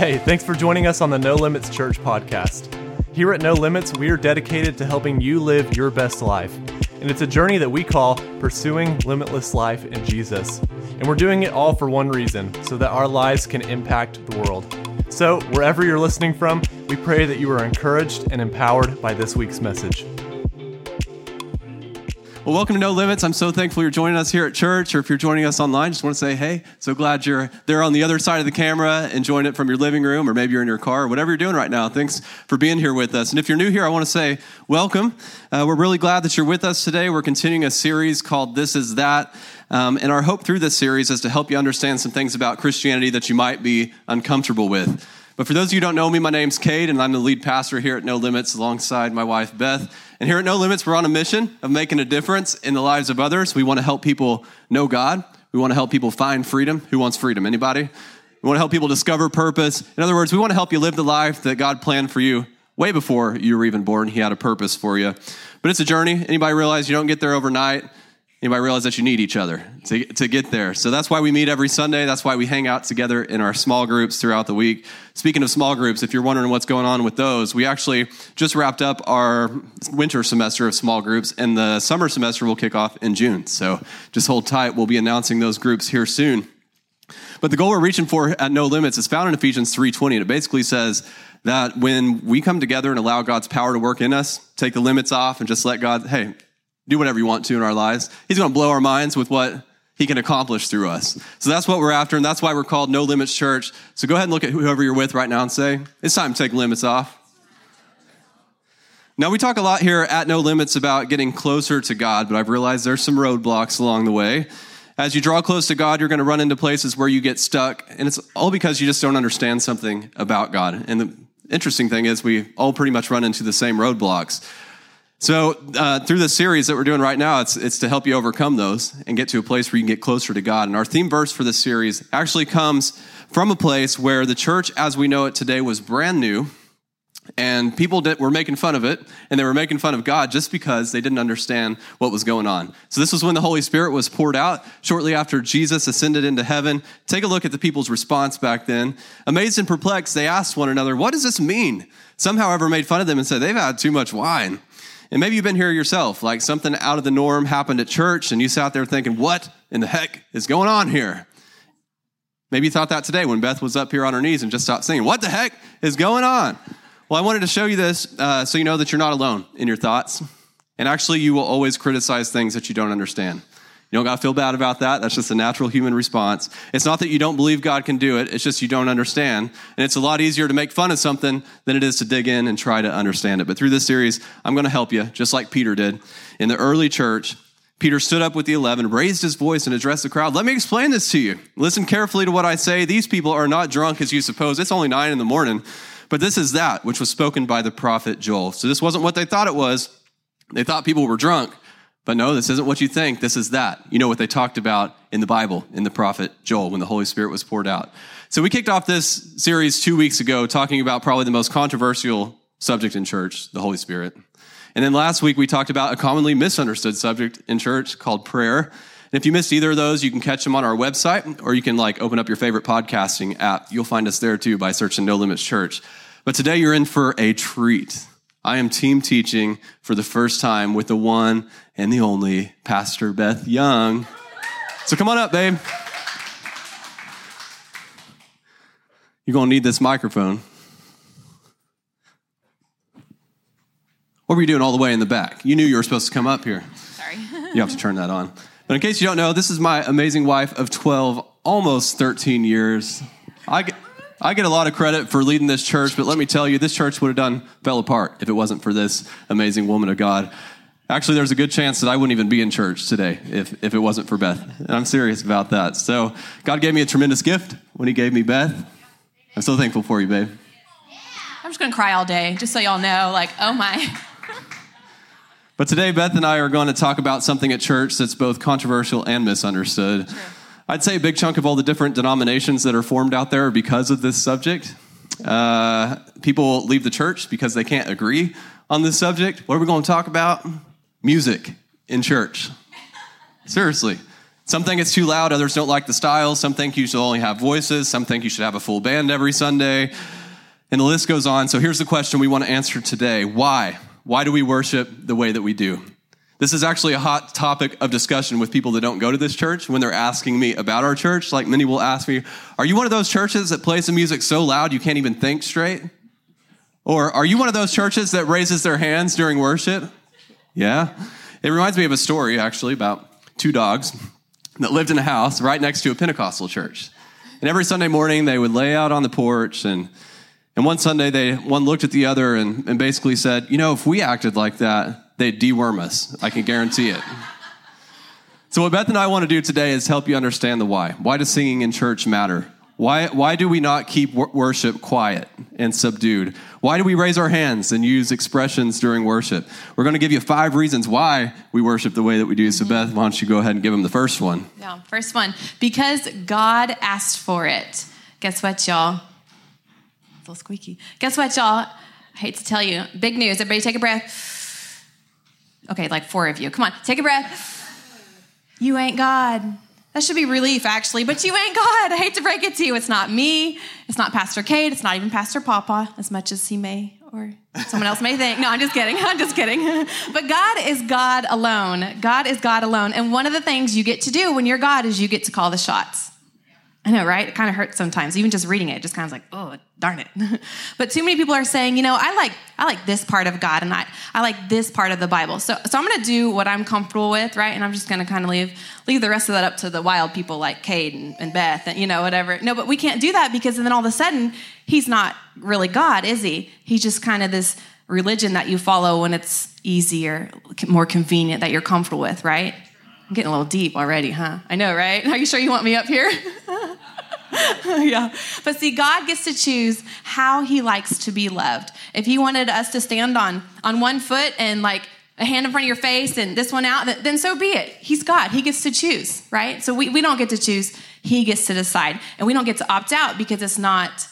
Hey, thanks for joining us on the No Limits Church podcast. Here at No Limits, we are dedicated to helping you live your best life. And it's a journey that we call Pursuing Limitless Life in Jesus. And we're doing it all for one reason so that our lives can impact the world. So, wherever you're listening from, we pray that you are encouraged and empowered by this week's message. Well, welcome to No Limits. I'm so thankful you're joining us here at church, or if you're joining us online, just want to say, hey, so glad you're there on the other side of the camera, enjoying it from your living room, or maybe you're in your car, or whatever you're doing right now. Thanks for being here with us. And if you're new here, I want to say welcome. Uh, we're really glad that you're with us today. We're continuing a series called This Is That. Um, and our hope through this series is to help you understand some things about Christianity that you might be uncomfortable with. But for those of you who don't know me, my name's Cade, and I'm the lead pastor here at No Limits alongside my wife, Beth. And here at No Limits, we're on a mission of making a difference in the lives of others. We want to help people know God. We want to help people find freedom. Who wants freedom? Anybody? We want to help people discover purpose. In other words, we want to help you live the life that God planned for you way before you were even born. He had a purpose for you. But it's a journey. Anybody realize you don't get there overnight? Anybody realize that you need each other to, to get there? So that's why we meet every Sunday. That's why we hang out together in our small groups throughout the week. Speaking of small groups, if you're wondering what's going on with those, we actually just wrapped up our winter semester of small groups, and the summer semester will kick off in June. So just hold tight. We'll be announcing those groups here soon. But the goal we're reaching for at No Limits is found in Ephesians 3:20. And it basically says that when we come together and allow God's power to work in us, take the limits off and just let God, hey, do whatever you want to in our lives. He's going to blow our minds with what he can accomplish through us. So that's what we're after, and that's why we're called No Limits Church. So go ahead and look at whoever you're with right now and say, it's time to take limits off. Now, we talk a lot here at No Limits about getting closer to God, but I've realized there's some roadblocks along the way. As you draw close to God, you're going to run into places where you get stuck, and it's all because you just don't understand something about God. And the interesting thing is, we all pretty much run into the same roadblocks. So, uh, through this series that we're doing right now, it's, it's to help you overcome those and get to a place where you can get closer to God. And our theme verse for this series actually comes from a place where the church as we know it today was brand new, and people did, were making fun of it, and they were making fun of God just because they didn't understand what was going on. So, this was when the Holy Spirit was poured out shortly after Jesus ascended into heaven. Take a look at the people's response back then. Amazed and perplexed, they asked one another, What does this mean? Some, however, made fun of them and said, They've had too much wine. And maybe you've been here yourself, like something out of the norm happened at church, and you sat there thinking, what in the heck is going on here? Maybe you thought that today when Beth was up here on her knees and just stopped singing. What the heck is going on? Well, I wanted to show you this uh, so you know that you're not alone in your thoughts. And actually, you will always criticize things that you don't understand. You don't got to feel bad about that. That's just a natural human response. It's not that you don't believe God can do it, it's just you don't understand. And it's a lot easier to make fun of something than it is to dig in and try to understand it. But through this series, I'm going to help you, just like Peter did. In the early church, Peter stood up with the eleven, raised his voice, and addressed the crowd. Let me explain this to you. Listen carefully to what I say. These people are not drunk as you suppose. It's only nine in the morning. But this is that which was spoken by the prophet Joel. So this wasn't what they thought it was. They thought people were drunk. But no, this isn't what you think. This is that. You know what they talked about in the Bible, in the prophet Joel, when the Holy Spirit was poured out. So we kicked off this series two weeks ago talking about probably the most controversial subject in church, the Holy Spirit. And then last week we talked about a commonly misunderstood subject in church called prayer. And if you missed either of those, you can catch them on our website or you can like open up your favorite podcasting app. You'll find us there too by searching No Limits Church. But today you're in for a treat. I am team teaching for the first time with the one and the only Pastor Beth Young. So come on up, babe. You're going to need this microphone. What were you doing all the way in the back? You knew you were supposed to come up here. Sorry. you have to turn that on. But in case you don't know, this is my amazing wife of 12, almost 13 years. I get, a lot of credit for leading this church, but let me tell you, this church would have done fell apart if it wasn't for this amazing woman of God. Actually, there's a good chance that I wouldn't even be in church today if, if it wasn't for Beth. And I'm serious about that. So, God gave me a tremendous gift when He gave me Beth. I'm so thankful for you, babe. I'm just going to cry all day, just so y'all know, like, oh my. But today, Beth and I are going to talk about something at church that's both controversial and misunderstood. True. I'd say a big chunk of all the different denominations that are formed out there are because of this subject. Uh, people leave the church because they can't agree on this subject. What are we going to talk about? Music in church. Seriously. Some think it's too loud, others don't like the style. Some think you should only have voices, some think you should have a full band every Sunday. And the list goes on. So here's the question we want to answer today Why? Why do we worship the way that we do? This is actually a hot topic of discussion with people that don't go to this church when they're asking me about our church. Like many will ask me, Are you one of those churches that plays the music so loud you can't even think straight? Or are you one of those churches that raises their hands during worship? Yeah. It reminds me of a story, actually, about two dogs that lived in a house right next to a Pentecostal church. And every Sunday morning, they would lay out on the porch. And, and one Sunday, they, one looked at the other and, and basically said, You know, if we acted like that, they'd deworm us. I can guarantee it. So, what Beth and I want to do today is help you understand the why. Why does singing in church matter? Why, why do we not keep worship quiet and subdued? Why do we raise our hands and use expressions during worship? We're going to give you five reasons why we worship the way that we do. So, Beth, why don't you go ahead and give them the first one? Yeah, first one. Because God asked for it. Guess what, y'all? It's a little squeaky. Guess what, y'all? I hate to tell you. Big news. Everybody take a breath. Okay, like four of you. Come on, take a breath. You ain't God. That should be relief, actually, but you ain't God. I hate to break it to you. It's not me. It's not Pastor Cade. It's not even Pastor Papa, as much as he may or someone else may think. No, I'm just kidding. I'm just kidding. But God is God alone. God is God alone. And one of the things you get to do when you're God is you get to call the shots. I know, right? It kind of hurts sometimes. Even just reading it, just kind of like, oh, darn it. but too many people are saying, you know, I like I like this part of God and I, I like this part of the Bible. So so I'm gonna do what I'm comfortable with, right? And I'm just gonna kind of leave leave the rest of that up to the wild people like Cade and, and Beth and you know, whatever. No, but we can't do that because then all of a sudden he's not really God, is he? He's just kind of this religion that you follow when it's easier, more convenient, that you're comfortable with, right? I'm getting a little deep already, huh? I know, right? Are you sure you want me up here? yeah. But see, God gets to choose how he likes to be loved. If he wanted us to stand on, on one foot and like a hand in front of your face and this one out, then so be it. He's God. He gets to choose, right? So we, we don't get to choose. He gets to decide. And we don't get to opt out because it's not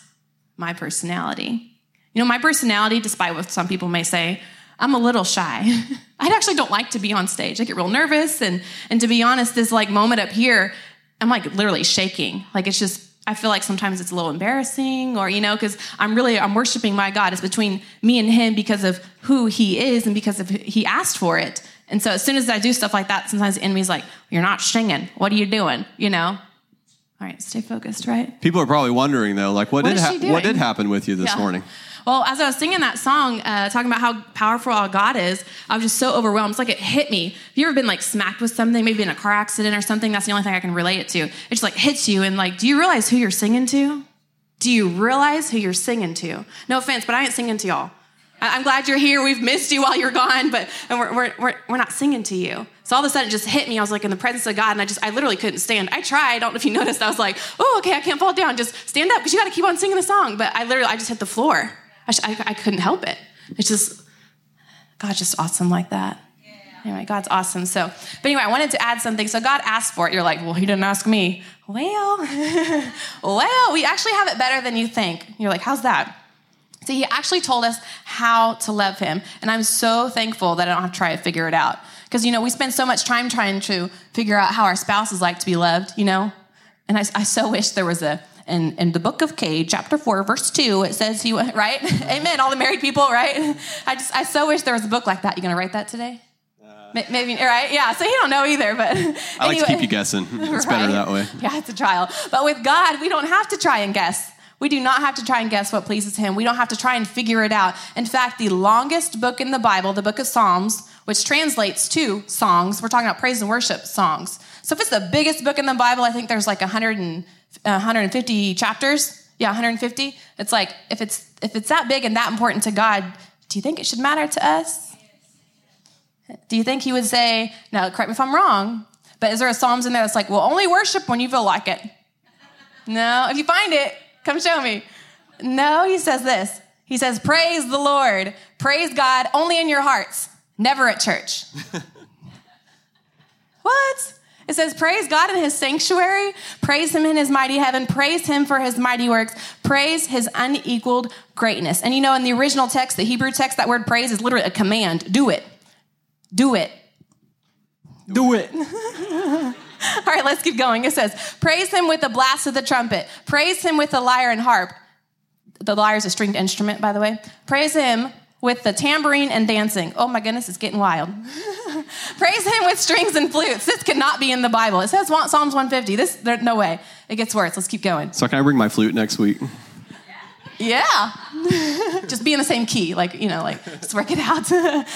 my personality. You know, my personality, despite what some people may say, I'm a little shy. I actually don't like to be on stage. I get real nervous. And, and to be honest, this like moment up here, I'm like literally shaking. Like it's just, I feel like sometimes it's a little embarrassing or, you know, because I'm really, I'm worshiping my God. It's between me and him because of who he is and because of he asked for it. And so as soon as I do stuff like that, sometimes the enemy's like, you're not singing. What are you doing? You know? All right, stay focused, right? People are probably wondering though, like, what, what did ha- what did happen with you this yeah. morning? Well, as I was singing that song, uh, talking about how powerful our God is, I was just so overwhelmed. It's like it hit me. Have you ever been like smacked with something, maybe in a car accident or something? That's the only thing I can relate it to. It just like hits you, and like, do you realize who you're singing to? Do you realize who you're singing to? No offense, but I ain't singing to y'all. I'm glad you're here. We've missed you while you're gone, but and we're, we're, we're, we're not singing to you. So all of a sudden it just hit me. I was like in the presence of God and I just, I literally couldn't stand. I tried. I don't know if you noticed. I was like, oh, okay, I can't fall down. Just stand up because you got to keep on singing the song. But I literally, I just hit the floor. I, I, I couldn't help it. It's just, God's just awesome like that. Anyway, God's awesome. So, but anyway, I wanted to add something. So God asked for it. You're like, well, he didn't ask me. Well, well, we actually have it better than you think. You're like, how's that? So he actually told us how to love him. And I'm so thankful that I don't have to try to figure it out. Because, you know, we spend so much time trying to figure out how our spouses like to be loved, you know? And I, I so wish there was a, in, in the book of Cade, chapter 4, verse 2, it says he, went, right? Amen. All the married people, right? I just, I so wish there was a book like that. You gonna write that today? Maybe right, yeah. So he don't know either, but I like anyway. to keep you guessing. It's right? better that way. Yeah, it's a trial. But with God, we don't have to try and guess. We do not have to try and guess what pleases him. We don't have to try and figure it out. In fact, the longest book in the Bible, the book of Psalms, which translates to songs, we're talking about praise and worship songs. So if it's the biggest book in the Bible, I think there's like 100 and, uh, Uh, 150 chapters. Yeah, 150. It's like if it's if it's that big and that important to God, do you think it should matter to us? Do you think he would say, now correct me if I'm wrong, but is there a Psalms in there that's like, well, only worship when you feel like it? No, if you find it, Come show me. No, he says this. He says, Praise the Lord. Praise God only in your hearts, never at church. what? It says, Praise God in his sanctuary, praise him in his mighty heaven, praise him for his mighty works, praise his unequaled greatness. And you know, in the original text, the Hebrew text, that word praise is literally a command do it. Do it. Do it. All right, let's keep going. It says, Praise him with the blast of the trumpet. Praise him with the lyre and harp. The lyre is a stringed instrument, by the way. Praise him with the tambourine and dancing. Oh my goodness, it's getting wild. Praise him with strings and flutes. This cannot be in the Bible. It says Psalms 150. This, there, no way. It gets worse. Let's keep going. So can I bring my flute next week? Yeah. just be in the same key, like, you know, like, just work it out.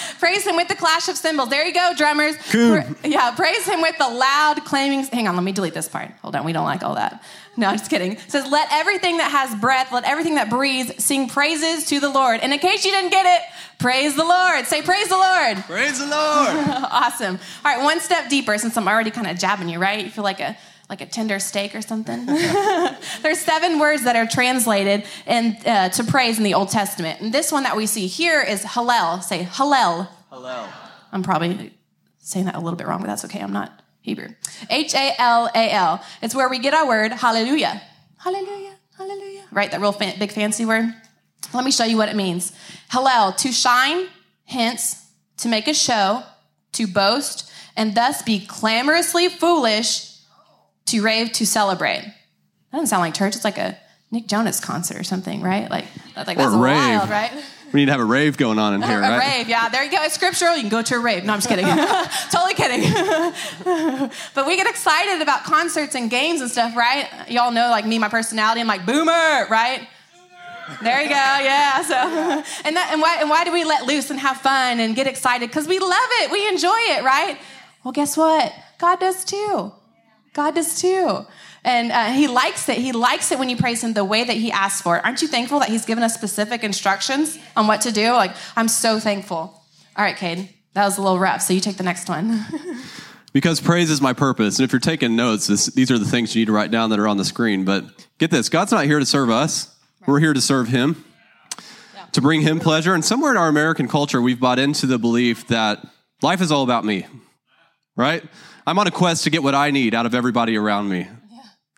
praise him with the clash of cymbals. There you go, drummers. Cool. Yeah, praise him with the loud claiming. Hang on, let me delete this part. Hold on, we don't like all that. No, I'm just kidding. It says, let everything that has breath, let everything that breathes sing praises to the Lord. And in case you didn't get it, praise the Lord. Say, praise the Lord. Praise the Lord. awesome. All right, one step deeper, since I'm already kind of jabbing you, right? You feel like a like a tender steak or something. There's seven words that are translated in, uh, to praise in the Old Testament. And this one that we see here is Hallel. Say Hallel. Hello. I'm probably saying that a little bit wrong, but that's okay. I'm not Hebrew. H A L A L. It's where we get our word hallelujah. Hallelujah. Hallelujah. Right? That real fan- big fancy word. Let me show you what it means. Hallel, to shine, hence, to make a show, to boast, and thus be clamorously foolish, to rave, to celebrate. That doesn't sound like church. It's like a Nick Jonas concert or something, right? Like, like Or that's rave. wild, right? We need to have a rave going on in here, a right? rave, yeah. There you go. It's scriptural. You can go to a rave. No, I'm just kidding. totally kidding. but we get excited about concerts and games and stuff, right? Y'all know, like me, my personality. I'm like boomer, right? There you go. Yeah. So, and that, and why, and why do we let loose and have fun and get excited? Because we love it. We enjoy it, right? Well, guess what? God does too. God does too. And uh, he likes it. He likes it when you praise him the way that he asks for it. Aren't you thankful that he's given us specific instructions on what to do? Like, I'm so thankful. All right, Cade, that was a little rough. So you take the next one. Because praise is my purpose. And if you're taking notes, this, these are the things you need to write down that are on the screen. But get this God's not here to serve us, we're here to serve Him, to bring Him pleasure. And somewhere in our American culture, we've bought into the belief that life is all about me, right? I'm on a quest to get what I need out of everybody around me.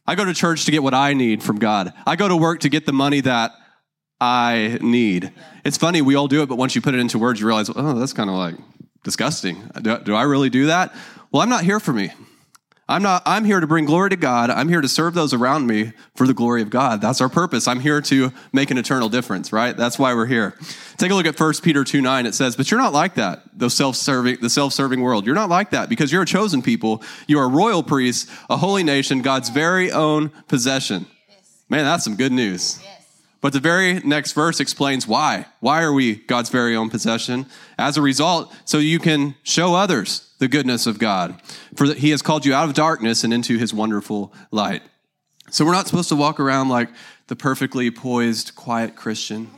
I go to church to get what I need from God. I go to work to get the money that I need. It's funny, we all do it, but once you put it into words, you realize, oh, that's kind of like disgusting. Do, do I really do that? Well, I'm not here for me. I'm not I'm here to bring glory to God. I'm here to serve those around me for the glory of God. That's our purpose. I'm here to make an eternal difference, right? That's why we're here. Take a look at 1 Peter 2 9. It says, But you're not like that, the self-serving, the self-serving world. You're not like that because you're a chosen people. You are a royal priest, a holy nation, God's very own possession. Man, that's some good news. But the very next verse explains why. Why are we God's very own possession? As a result, so you can show others the goodness of God. For he has called you out of darkness and into his wonderful light. So we're not supposed to walk around like the perfectly poised, quiet Christian.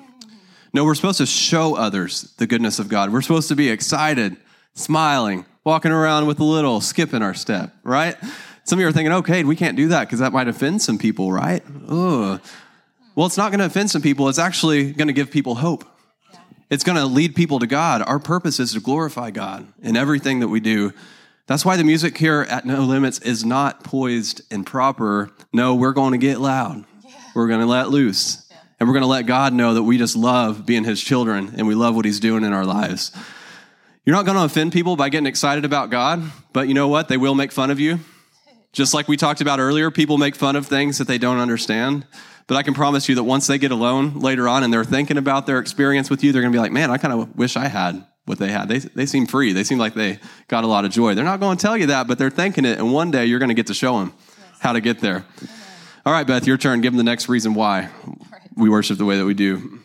No, we're supposed to show others the goodness of God. We're supposed to be excited, smiling, walking around with a little skip in our step, right? Some of you are thinking, okay, we can't do that because that might offend some people, right? Ugh. Well, it's not going to offend some people. It's actually going to give people hope. It's going to lead people to God. Our purpose is to glorify God in everything that we do. That's why the music here at No Limits is not poised and proper. No, we're going to get loud. We're going to let loose. And we're going to let God know that we just love being his children and we love what he's doing in our lives. You're not going to offend people by getting excited about God, but you know what? They will make fun of you. Just like we talked about earlier, people make fun of things that they don't understand. But I can promise you that once they get alone later on and they're thinking about their experience with you, they're going to be like, man, I kind of wish I had what they had. They, they seem free. They seem like they got a lot of joy. They're not going to tell you that, but they're thinking it. And one day you're going to get to show them how to get there. All right, Beth, your turn. Give them the next reason why we worship the way that we do.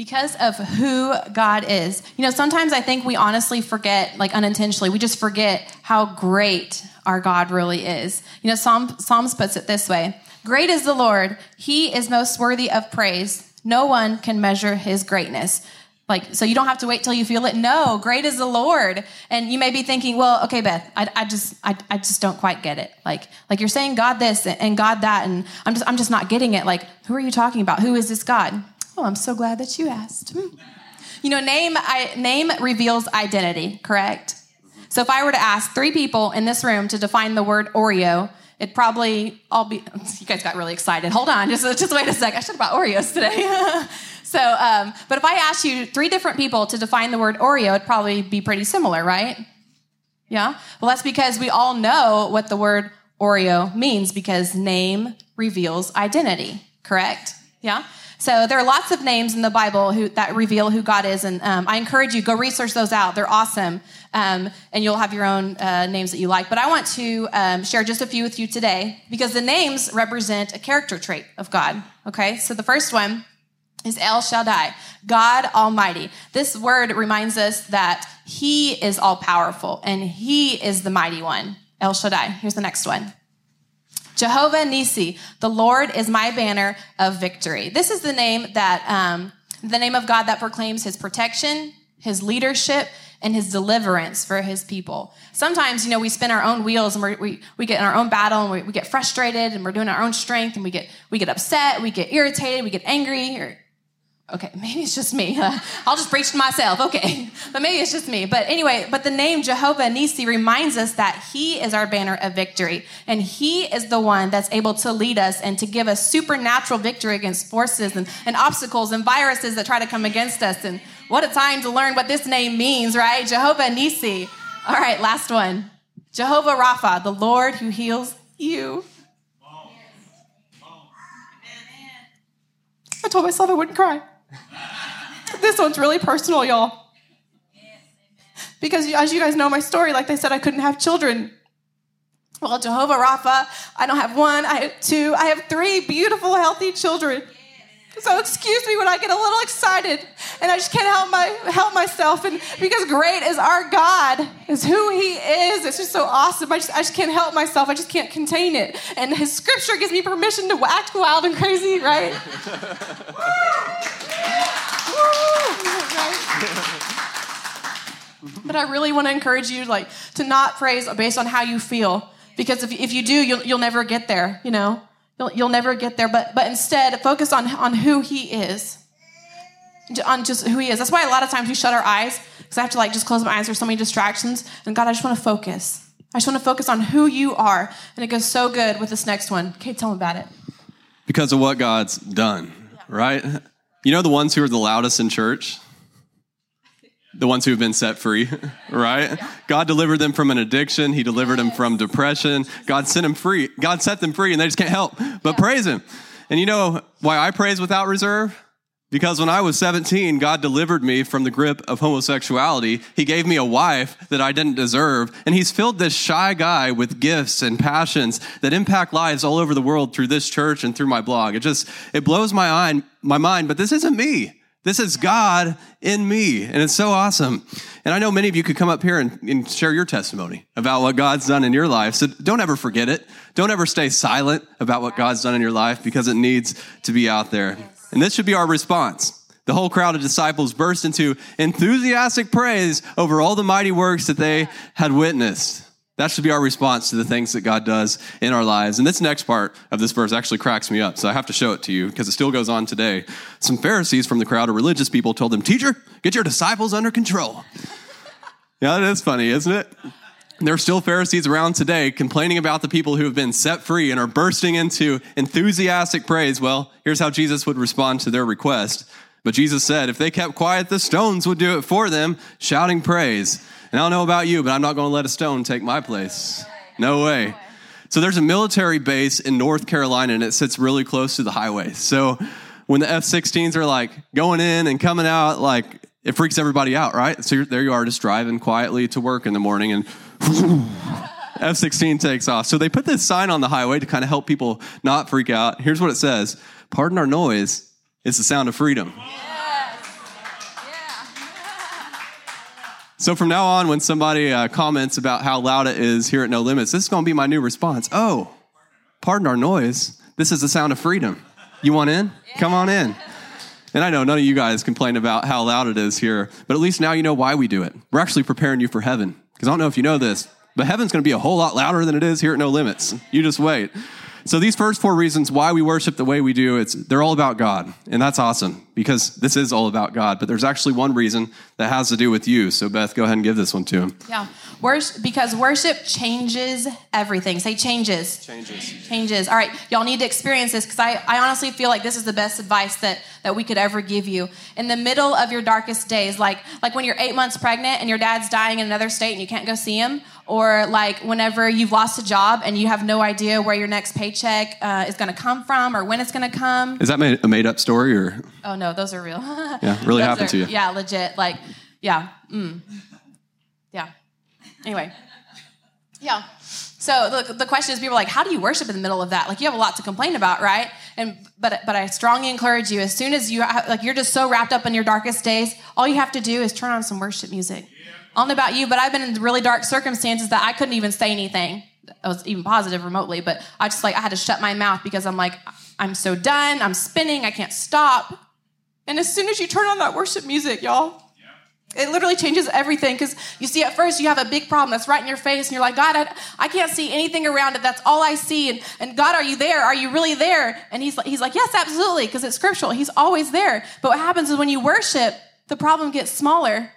because of who God is. You know, sometimes I think we honestly forget, like unintentionally, we just forget how great our God really is. You know, Psalm, Psalms puts it this way Great is the Lord, He is most worthy of praise. No one can measure His greatness. Like, so you don't have to wait till you feel it. No, great is the Lord. And you may be thinking, well, okay, Beth, I, I just, I, I just don't quite get it. Like, like you're saying God this and God that, and I'm just, I'm just not getting it. Like, who are you talking about? Who is this God? Oh, I'm so glad that you asked. Hmm. You know, name, I, name reveals identity, correct? So if I were to ask three people in this room to define the word Oreo, it'd probably all be, you guys got really excited. Hold on, just, just wait a sec. I should have bought Oreos today. so, um, but if I asked you three different people to define the word Oreo, it'd probably be pretty similar, right? Yeah? Well, that's because we all know what the word Oreo means because name reveals identity, correct? Yeah? So there are lots of names in the Bible who, that reveal who God is, and um, I encourage you go research those out. They're awesome, um, and you'll have your own uh, names that you like. But I want to um, share just a few with you today because the names represent a character trait of God. Okay, so the first one is El Shaddai, God Almighty. This word reminds us that He is all powerful and He is the mighty one. El Shaddai. Here's the next one. Jehovah Nisi, the Lord is my banner of victory. This is the name that, um, the name of God that proclaims his protection, his leadership, and his deliverance for his people. Sometimes, you know, we spin our own wheels and we we, get in our own battle and we, we, get frustrated and we're doing our own strength and we get, we get upset, we get irritated, we get angry, or Okay, maybe it's just me. I'll just preach to myself. Okay, but maybe it's just me. But anyway, but the name Jehovah Nisi reminds us that He is our banner of victory, and He is the one that's able to lead us and to give us supernatural victory against forces and, and obstacles and viruses that try to come against us. And what a time to learn what this name means, right? Jehovah Nisi. All right, last one. Jehovah Rapha, the Lord who heals you. I told myself I wouldn't cry this one's really personal, y'all. Because as you guys know my story, like they said, I couldn't have children. Well, Jehovah Rapha, I don't have one, I have two, I have three beautiful, healthy children. So excuse me when I get a little excited and I just can't help my help myself. And because great is our God, is who He is. It's just so awesome. I just I just can't help myself. I just can't contain it. And His Scripture gives me permission to act wild and crazy, right? but I really want to encourage you, like, to not praise based on how you feel, because if, if you do, you'll, you'll never get there. You know, you'll, you'll never get there. But but instead, focus on on who He is, on just who He is. That's why a lot of times we shut our eyes because I have to like just close my eyes. There's so many distractions, and God, I just want to focus. I just want to focus on who you are, and it goes so good with this next one. Cade, tell me about it. Because of what God's done, yeah. right? You know the ones who are the loudest in church? The ones who have been set free, right? God delivered them from an addiction. He delivered them from depression. God sent them free. God set them free and they just can't help but praise Him. And you know why I praise without reserve? Because when I was 17, God delivered me from the grip of homosexuality. He gave me a wife that I didn't deserve. And He's filled this shy guy with gifts and passions that impact lives all over the world through this church and through my blog. It just, it blows my, eye, my mind, but this isn't me. This is God in me. And it's so awesome. And I know many of you could come up here and, and, share your testimony about what God's done in your life. So don't ever forget it. Don't ever stay silent about what God's done in your life because it needs to be out there. And this should be our response. The whole crowd of disciples burst into enthusiastic praise over all the mighty works that they had witnessed. That should be our response to the things that God does in our lives. And this next part of this verse actually cracks me up, so I have to show it to you because it still goes on today. Some Pharisees from the crowd of religious people told them, Teacher, get your disciples under control. yeah, that is funny, isn't it? There are still Pharisees around today complaining about the people who have been set free and are bursting into enthusiastic praise. Well, here's how Jesus would respond to their request. But Jesus said, if they kept quiet, the stones would do it for them, shouting praise. And I don't know about you, but I'm not going to let a stone take my place. No way. So there's a military base in North Carolina and it sits really close to the highway. So when the F 16s are like going in and coming out, like it freaks everybody out, right? So there you are just driving quietly to work in the morning and F 16 takes off. So they put this sign on the highway to kind of help people not freak out. Here's what it says Pardon our noise, it's the sound of freedom. So from now on, when somebody uh, comments about how loud it is here at No Limits, this is going to be my new response. Oh, pardon our noise. This is the sound of freedom. You want in? Come on in. And I know none of you guys complain about how loud it is here, but at least now you know why we do it. We're actually preparing you for heaven. Because I don't know if you know this, but heaven's going to be a whole lot louder than it is here at No Limits. You just wait. So these first four reasons why we worship the way we do, it's they're all about God. And that's awesome because this is all about God. But there's actually one reason that has to do with you. So Beth, go ahead and give this one to him. Yeah. Worship, because worship changes everything. Say changes. Changes. Changes. All right, y'all need to experience this because I, I honestly feel like this is the best advice that, that we could ever give you. In the middle of your darkest days, like, like when you're eight months pregnant and your dad's dying in another state and you can't go see him, or like whenever you've lost a job and you have no idea where your next paycheck uh, is going to come from or when it's going to come. Is that made, a made up story or? Oh no, those are real. Yeah, really happened are- to you. Yeah, legit. Like, yeah, mm. yeah. Anyway, yeah. So the, the question is, people are like, how do you worship in the middle of that? Like, you have a lot to complain about, right? And but but I strongly encourage you, as soon as you like, you're just so wrapped up in your darkest days, all you have to do is turn on some worship music. I don't know about you, but I've been in really dark circumstances that I couldn't even say anything. I was even positive remotely, but I just like I had to shut my mouth because I'm like, I'm so done. I'm spinning. I can't stop. And as soon as you turn on that worship music, y'all, it literally changes everything because you see, at first, you have a big problem that's right in your face, and you're like, God, I, I can't see anything around it. That's all I see. And, and God, are you there? Are you really there? And he's like, he's like Yes, absolutely, because it's scriptural. He's always there. But what happens is when you worship, the problem gets smaller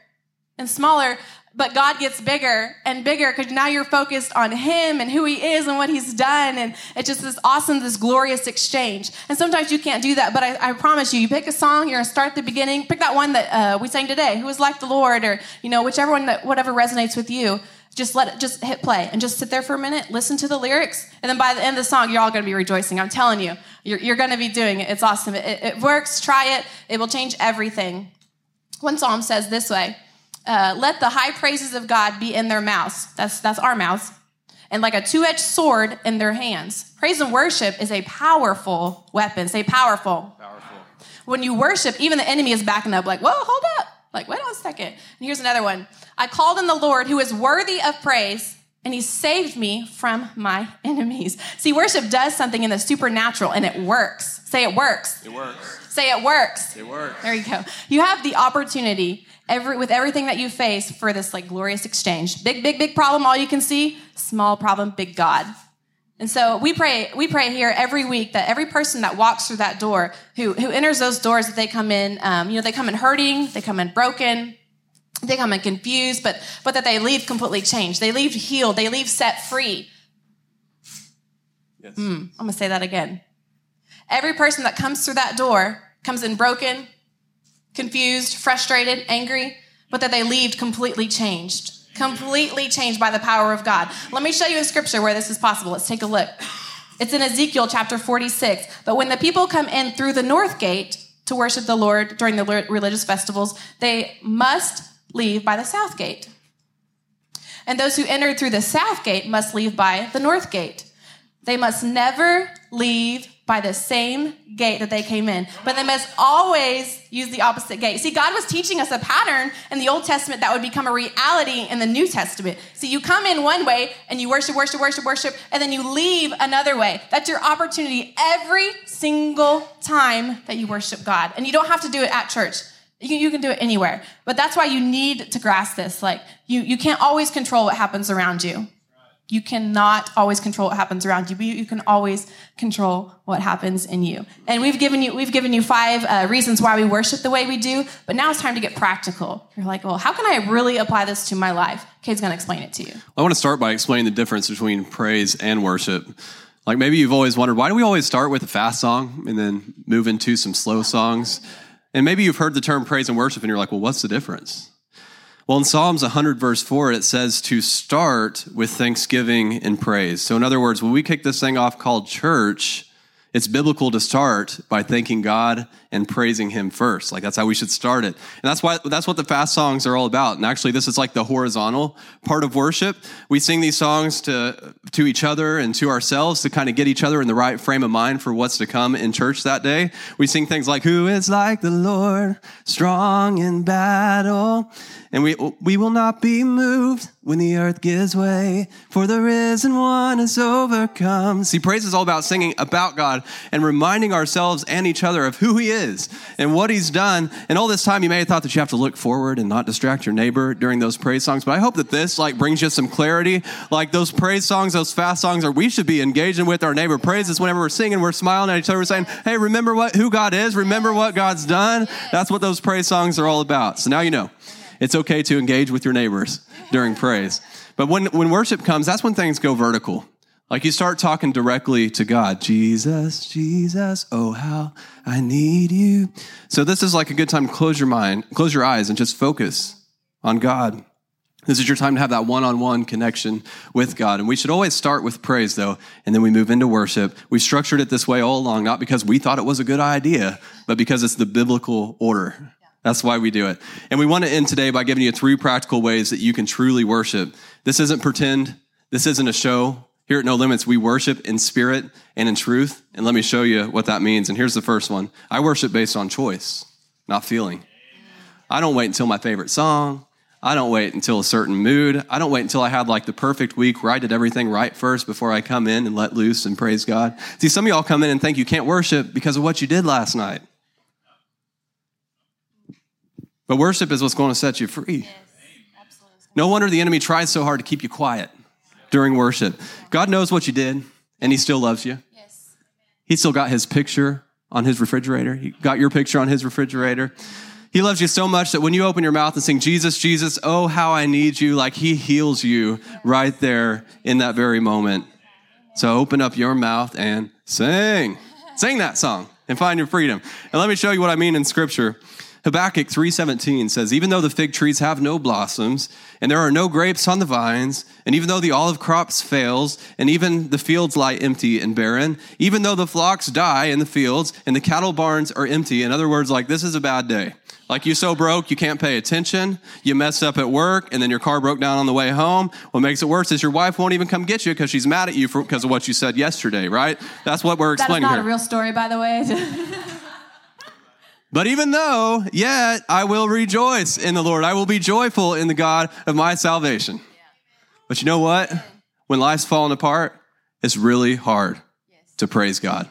and smaller, but God gets bigger and bigger because now you're focused on Him and who He is and what He's done. And it's just this awesome, this glorious exchange. And sometimes you can't do that, but I, I promise you, you pick a song, you're gonna start at the beginning, pick that one that uh, we sang today, Who is Like the Lord, or, you know, whichever one that, whatever resonates with you. Just let it, just hit play and just sit there for a minute, listen to the lyrics, and then by the end of the song, you're all gonna be rejoicing. I'm telling you, you're, you're gonna be doing it. It's awesome. It, it works. Try it. It will change everything. One psalm says this way uh, Let the high praises of God be in their mouths. That's, that's our mouths. And like a two edged sword in their hands. Praise and worship is a powerful weapon. Say powerful. Powerful. When you worship, even the enemy is backing up, like, whoa, hold up. Like, wait on a second. And here's another one I called on the Lord who is worthy of praise, and he saved me from my enemies. See, worship does something in the supernatural, and it works. Say it works. It works. Say it works. It works. There you go. You have the opportunity every with everything that you face for this like glorious exchange. Big, big, big problem, all you can see. Small problem, big God. And so we pray, we pray here every week that every person that walks through that door, who who enters those doors, that they come in, um, you know, they come in hurting, they come in broken, they come in confused, but but that they leave completely changed. They leave healed. They leave set free. Yes. Hmm, I'm gonna say that again. Every person that comes through that door comes in broken, confused, frustrated, angry, but that they leave completely changed. Completely changed by the power of God. Let me show you a scripture where this is possible. Let's take a look. It's in Ezekiel chapter 46. But when the people come in through the north gate to worship the Lord during the religious festivals, they must leave by the south gate. And those who entered through the south gate must leave by the north gate. They must never leave by the same gate that they came in, but they must always use the opposite gate. See, God was teaching us a pattern in the Old Testament that would become a reality in the New Testament. See, you come in one way and you worship, worship, worship, worship, and then you leave another way. That's your opportunity every single time that you worship God. And you don't have to do it at church. You can, you can do it anywhere. But that's why you need to grasp this. Like, you, you can't always control what happens around you. You cannot always control what happens around you, but you can always control what happens in you. And we've given you we've given you five uh, reasons why we worship the way we do, but now it's time to get practical. You're like, well, how can I really apply this to my life? Cade's going to explain it to you. I want to start by explaining the difference between praise and worship. Like maybe you've always wondered, why do we always start with a fast song and then move into some slow songs? And maybe you've heard the term praise and worship and you're like, well, what's the difference? Well, in Psalms 100, verse 4, it says to start with thanksgiving and praise. So, in other words, when we kick this thing off called church, it's biblical to start by thanking God and praising Him first. Like that's how we should start it. And that's why, that's what the fast songs are all about. And actually, this is like the horizontal part of worship. We sing these songs to, to each other and to ourselves to kind of get each other in the right frame of mind for what's to come in church that day. We sing things like, Who is like the Lord, strong in battle? And we, we will not be moved when the earth gives way, for the risen one has overcome. See, praise is all about singing about God and reminding ourselves and each other of who he is and what he's done. And all this time, you may have thought that you have to look forward and not distract your neighbor during those praise songs. But I hope that this like brings you some clarity. Like those praise songs, those fast songs, or we should be engaging with our neighbor. Praise is whenever we're singing, we're smiling at each other, we're saying, "Hey, remember what who God is? Remember what God's done." That's what those praise songs are all about. So now you know it's okay to engage with your neighbors during praise. But when, when worship comes, that's when things go vertical. Like you start talking directly to God. Jesus, Jesus, oh how I need you. So this is like a good time to close your mind, close your eyes and just focus on God. This is your time to have that one on one connection with God. And we should always start with praise, though, and then we move into worship. We structured it this way all along, not because we thought it was a good idea, but because it's the biblical order. That's why we do it. And we want to end today by giving you three practical ways that you can truly worship. This isn't pretend, this isn't a show. Here at No Limits, we worship in spirit and in truth. And let me show you what that means. And here's the first one I worship based on choice, not feeling. I don't wait until my favorite song. I don't wait until a certain mood. I don't wait until I have like the perfect week where I did everything right first before I come in and let loose and praise God. See, some of y'all come in and think you can't worship because of what you did last night. But worship is what's going to set you free. No wonder the enemy tries so hard to keep you quiet during worship. God knows what you did, and he still loves you. He still got his picture on his refrigerator. He got your picture on his refrigerator. He loves you so much that when you open your mouth and sing, Jesus, Jesus, oh, how I need you, like he heals you right there in that very moment. So open up your mouth and sing. Sing that song and find your freedom. And let me show you what I mean in scripture. Habakkuk 3:17 says, "Even though the fig trees have no blossoms, and there are no grapes on the vines, and even though the olive crops fails, and even the fields lie empty and barren, even though the flocks die in the fields and the cattle barns are empty." In other words, like this is a bad day. Like you so broke, you can't pay attention. You messed up at work, and then your car broke down on the way home. What makes it worse is your wife won't even come get you because she's mad at you for, because of what you said yesterday, right? That's what we're explaining. That is explaining not here. a real story, by the way. But even though, yet I will rejoice in the Lord. I will be joyful in the God of my salvation. But you know what? When life's falling apart, it's really hard to praise God.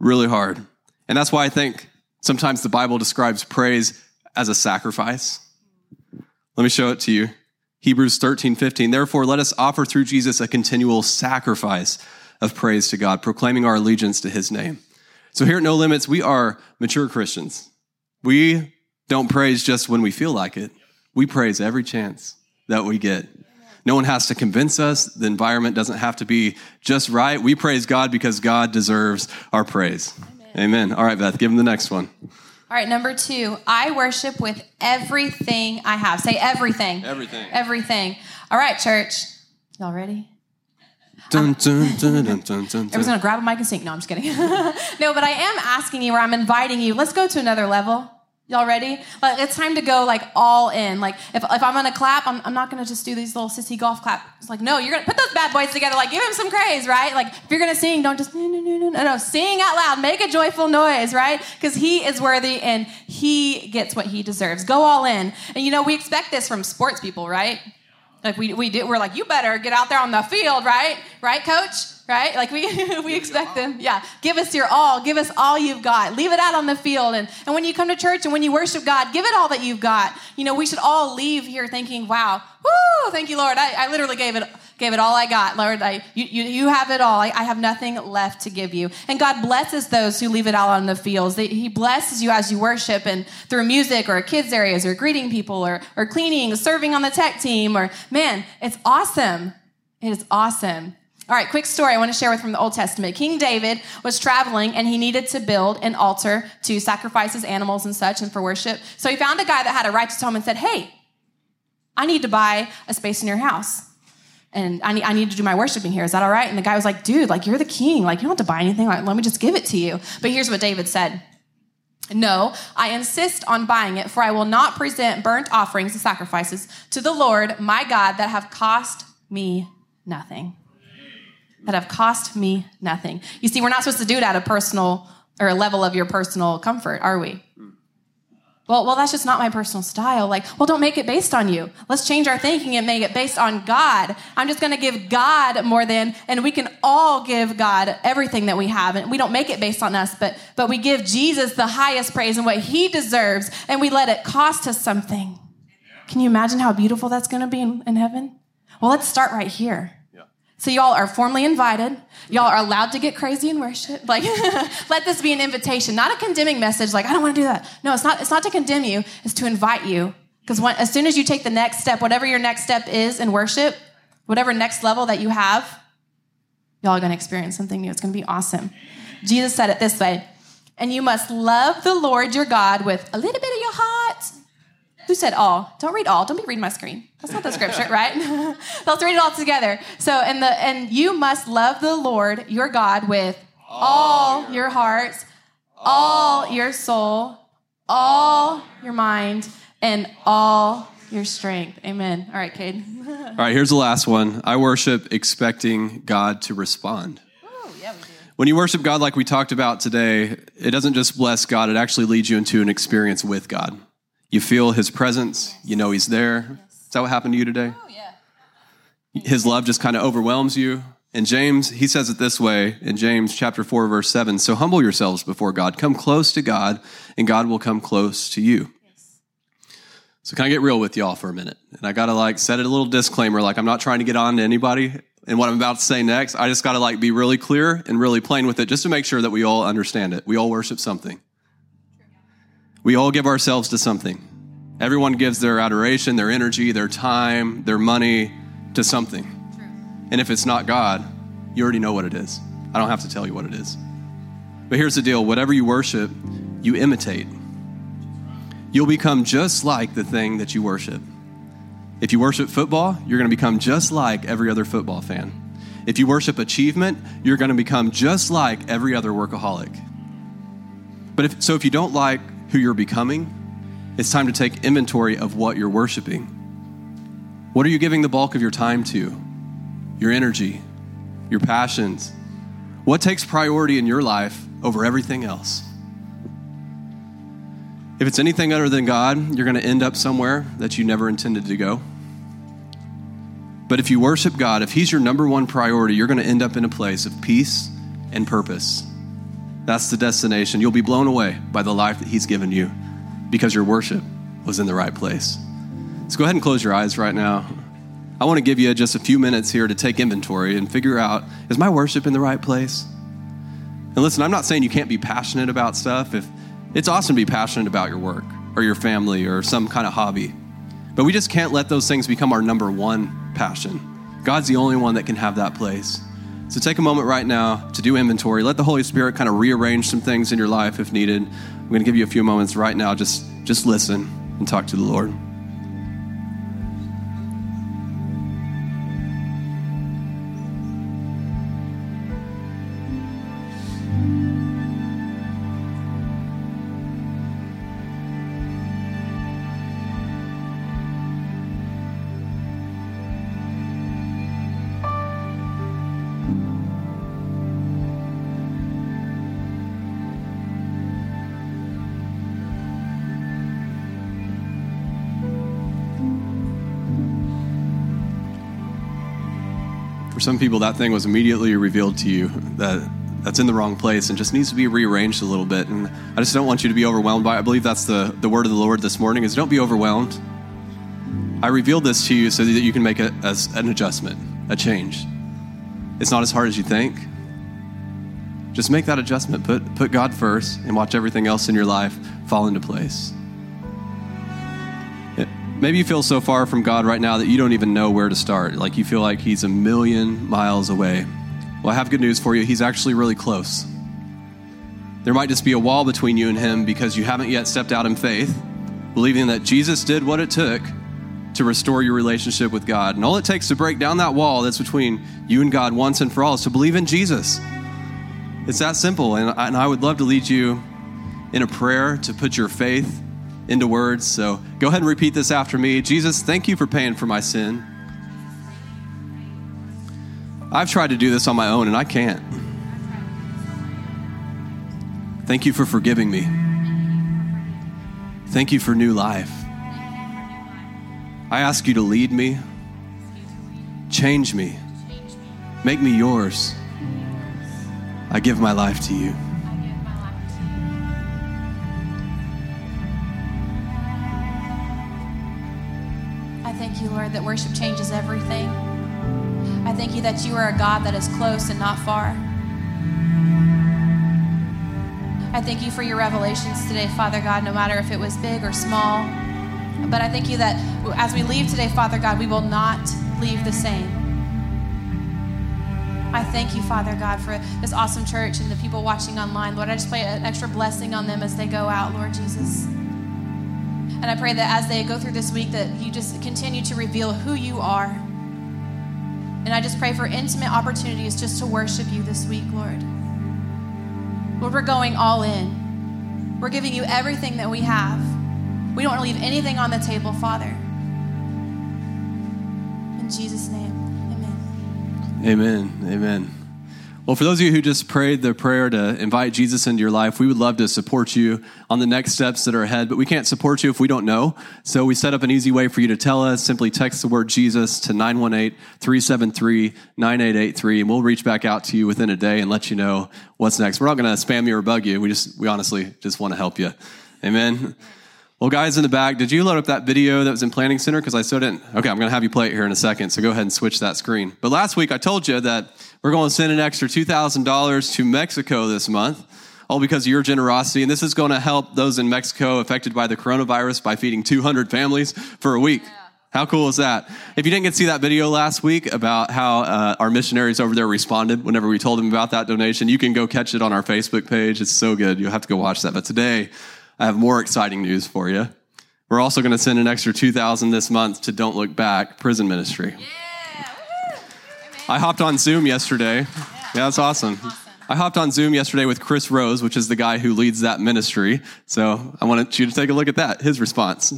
Really hard. And that's why I think sometimes the Bible describes praise as a sacrifice. Let me show it to you. Hebrews 13, 15. Therefore, let us offer through Jesus a continual sacrifice of praise to God, proclaiming our allegiance to his name. So here at No Limits, we are mature Christians. We don't praise just when we feel like it. We praise every chance that we get. No one has to convince us. The environment doesn't have to be just right. We praise God because God deserves our praise. Amen. All right, Beth, give him the next one. All right, number two, I worship with everything I have. Say everything. Everything. Everything. All right, church. Y'all ready? Uh, dun, dun, dun, dun, dun, dun, Everyone's gonna grab a mic and sing. No, I'm just kidding. no, but I am asking you, or I'm inviting you. Let's go to another level. Y'all ready? Like it's time to go like all in. Like if, if I'm gonna clap, I'm, I'm not gonna just do these little sissy golf clap. It's like no, you're gonna put those bad boys together. Like give him some praise, right? Like if you're gonna sing, don't just no no no no no no. Sing out loud, make a joyful noise, right? Because he is worthy and he gets what he deserves. Go all in. And you know we expect this from sports people, right? Like we we do, we're like, you better get out there on the field, right? Right, coach? Right? Like we we expect them. Yeah. Give us your all. Give us all you've got. Leave it out on the field. And and when you come to church and when you worship God, give it all that you've got. You know, we should all leave here thinking, wow, whoo, thank you, Lord. I, I literally gave it gave it all I got. Lord, I you you, you have it all. I, I have nothing left to give you. And God blesses those who leave it out on the fields. He blesses you as you worship and through music or kids areas or greeting people or or cleaning, serving on the tech team or man, it's awesome. It is awesome. All right, quick story I want to share with from the Old Testament. King David was traveling and he needed to build an altar to sacrifice his animals and such and for worship. So he found a guy that had a righteous home and said, Hey, I need to buy a space in your house. And I need, I need to do my worshiping here. Is that all right? And the guy was like, Dude, like, you're the king. Like, you don't have to buy anything. Like, let me just give it to you. But here's what David said no, I insist on buying it, for I will not present burnt offerings and sacrifices to the Lord my God that have cost me nothing. That have cost me nothing. You see, we're not supposed to do it at a personal or a level of your personal comfort, are we? Well, well, that's just not my personal style. Like, well, don't make it based on you. Let's change our thinking and make it based on God. I'm just going to give God more than, and we can all give God everything that we have, and we don't make it based on us, but but we give Jesus the highest praise and what He deserves, and we let it cost us something. Can you imagine how beautiful that's going to be in, in heaven? Well, let's start right here. So y'all are formally invited. Y'all are allowed to get crazy in worship. Like, let this be an invitation, not a condemning message. Like, I don't want to do that. No, it's not. It's not to condemn you. It's to invite you. Because as soon as you take the next step, whatever your next step is in worship, whatever next level that you have, y'all are going to experience something new. It's going to be awesome. Jesus said it this way, and you must love the Lord your God with a little bit of Who said all? Don't read all. Don't be reading my screen. That's not the scripture, right? Let's read it all together. So, and the and you must love the Lord your God with all, your hearts, all your soul, all your mind, and all your strength. Amen. All right, Cade. All right, here's the last one. I worship expecting God to respond. Oh, yeah, we do. When you worship God like we talked about today, it doesn't just bless God, it actually leads you into an experience with God. You feel his presence, you know he's there. Is that what happened to you today? Oh, yeah. His love just kind of overwhelms you. And James, he says it this way in James chapter 4 verse 7, so humble yourselves before God, come close to God, and God will come close to you. So can I get real with y'all for a minute? And I gotta like set it a little disclaimer, like I'm not trying to get on to anybody and what I'm about to say next. I just gotta like be really clear and really plain with it just to make sure that we all understand it. We all worship something. We all give ourselves to something. Everyone gives their adoration, their energy, their time, their money to something. And if it's not God, you already know what it is. I don't have to tell you what it is. But here's the deal whatever you worship, you imitate. You'll become just like the thing that you worship. If you worship football, you're going to become just like every other football fan. If you worship achievement, you're going to become just like every other workaholic. But if, so if you don't like who you're becoming, it's time to take inventory of what you're worshiping. What are you giving the bulk of your time to? Your energy, your passions? What takes priority in your life over everything else? If it's anything other than God, you're going to end up somewhere that you never intended to go. But if you worship God, if He's your number one priority, you're going to end up in a place of peace and purpose. That's the destination. You'll be blown away by the life that He's given you because your worship was in the right place. So go ahead and close your eyes right now. I want to give you just a few minutes here to take inventory and figure out is my worship in the right place? And listen, I'm not saying you can't be passionate about stuff. If it's awesome to be passionate about your work or your family or some kind of hobby. But we just can't let those things become our number one passion. God's the only one that can have that place. So take a moment right now to do inventory. Let the Holy Spirit kind of rearrange some things in your life if needed. I'm going to give you a few moments right now. Just just listen and talk to the Lord. Some people, that thing was immediately revealed to you that that's in the wrong place and just needs to be rearranged a little bit. And I just don't want you to be overwhelmed by it. I believe that's the, the word of the Lord this morning is don't be overwhelmed. I revealed this to you so that you can make a, a, an adjustment, a change. It's not as hard as you think. Just make that adjustment. Put, put God first and watch everything else in your life fall into place. Maybe you feel so far from God right now that you don't even know where to start. Like you feel like He's a million miles away. Well, I have good news for you. He's actually really close. There might just be a wall between you and Him because you haven't yet stepped out in faith, believing that Jesus did what it took to restore your relationship with God. And all it takes to break down that wall that's between you and God once and for all is to believe in Jesus. It's that simple. And I, and I would love to lead you in a prayer to put your faith into words. So go ahead and repeat this after me Jesus, thank you for paying for my sin. I've tried to do this on my own and I can't. Thank you for forgiving me. Thank you for new life. I ask you to lead me, change me, make me yours. I give my life to you. Thank you, Lord, that worship changes everything. I thank you that you are a God that is close and not far. I thank you for your revelations today, Father God, no matter if it was big or small. But I thank you that as we leave today, Father God, we will not leave the same. I thank you, Father God, for this awesome church and the people watching online. Lord, I just pray an extra blessing on them as they go out, Lord Jesus. And I pray that as they go through this week, that you just continue to reveal who you are. And I just pray for intimate opportunities just to worship you this week, Lord. Lord, we're going all in. We're giving you everything that we have. We don't want to leave anything on the table, Father. In Jesus' name, amen. Amen. Amen. Well, for those of you who just prayed the prayer to invite Jesus into your life, we would love to support you on the next steps that are ahead, but we can't support you if we don't know. So we set up an easy way for you to tell us. Simply text the word Jesus to 918 373 9883, and we'll reach back out to you within a day and let you know what's next. We're not going to spam you or bug you. We just, we honestly just want to help you. Amen. Well, guys in the back, did you load up that video that was in Planning Center? Because I still didn't. Okay, I'm going to have you play it here in a second. So go ahead and switch that screen. But last week I told you that we're going to send an extra $2,000 to Mexico this month, all because of your generosity. And this is going to help those in Mexico affected by the coronavirus by feeding 200 families for a week. How cool is that? If you didn't get to see that video last week about how uh, our missionaries over there responded whenever we told them about that donation, you can go catch it on our Facebook page. It's so good. You'll have to go watch that. But today, I have more exciting news for you. We're also going to send an extra 2000 this month to Don't Look Back Prison Ministry. Yeah. I hopped on Zoom yesterday. Yeah, that's awesome. I hopped on Zoom yesterday with Chris Rose, which is the guy who leads that ministry. So I wanted you to take a look at that, his response.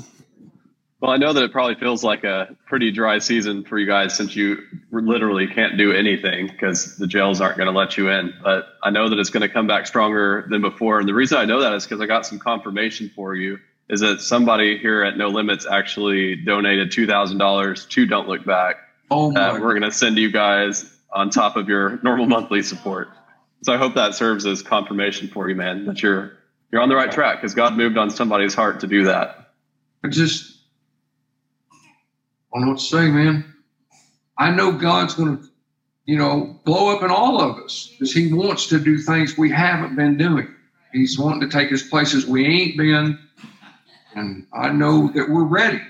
Well, I know that it probably feels like a pretty dry season for you guys since you literally can't do anything because the jails aren't going to let you in. But I know that it's going to come back stronger than before. And the reason I know that is because I got some confirmation for you is that somebody here at No Limits actually donated $2,000 to Don't Look Back. Oh my. that we're going to send you guys on top of your normal monthly support. So I hope that serves as confirmation for you, man, that you're you're on the right track because God moved on somebody's heart to do that. I just I don't know what to say, man. I know God's going to, you know, blow up in all of us because He wants to do things we haven't been doing. He's wanting to take us places we ain't been, and I know that we're ready.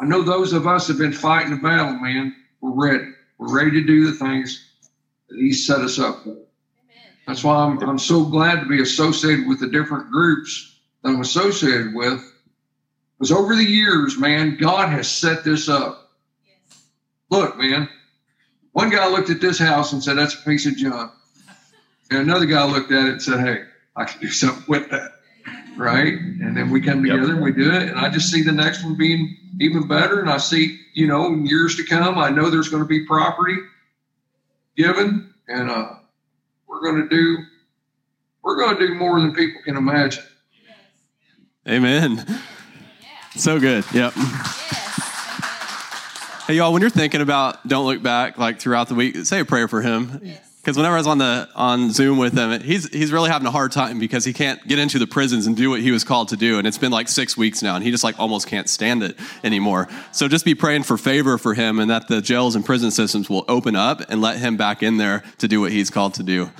I know those of us have been fighting the battle, man. We're ready. We're ready to do the things that He set us up for. That's why I'm, I'm so glad to be associated with the different groups that I'm associated with because over the years, man, God has set this up. Look, man, one guy looked at this house and said, that's a piece of junk. And another guy looked at it and said, hey, I can do something with that. Right. And then we come Yep. together and we do it. And I just see the next one being even better. And I see, you know, in years to come, I know there's going to be property given. And uh, we're going to do, we're going to do more than people can imagine. Amen. So good. Yep. Hey, y'all, when you're thinking about Don't Look Back, like throughout the week, say a prayer for him. Because whenever I was on the on Zoom with him, he's he's really having a hard time because he can't get into the prisons and do what he was called to do, and it's been like six weeks now, and he just like almost can't stand it anymore. So just be praying for favor for him, and that the jails and prison systems will open up and let him back in there to do what he's called to do.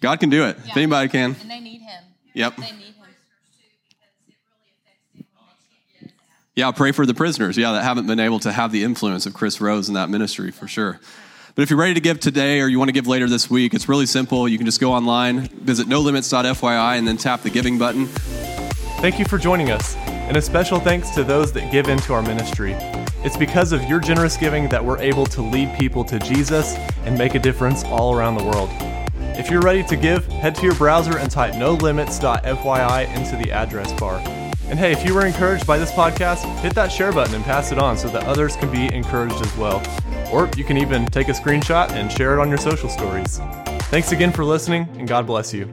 God can do it. If anybody can. And they need him. Yep. They need Yeah, pray for the prisoners. Yeah, that haven't been able to have the influence of Chris Rose in that ministry for sure. But if you're ready to give today or you want to give later this week, it's really simple. You can just go online, visit nolimits.fyi, and then tap the giving button. Thank you for joining us, and a special thanks to those that give into our ministry. It's because of your generous giving that we're able to lead people to Jesus and make a difference all around the world. If you're ready to give, head to your browser and type nolimits.fyi into the address bar. And hey, if you were encouraged by this podcast, hit that share button and pass it on so that others can be encouraged as well. Or you can even take a screenshot and share it on your social stories. Thanks again for listening, and God bless you.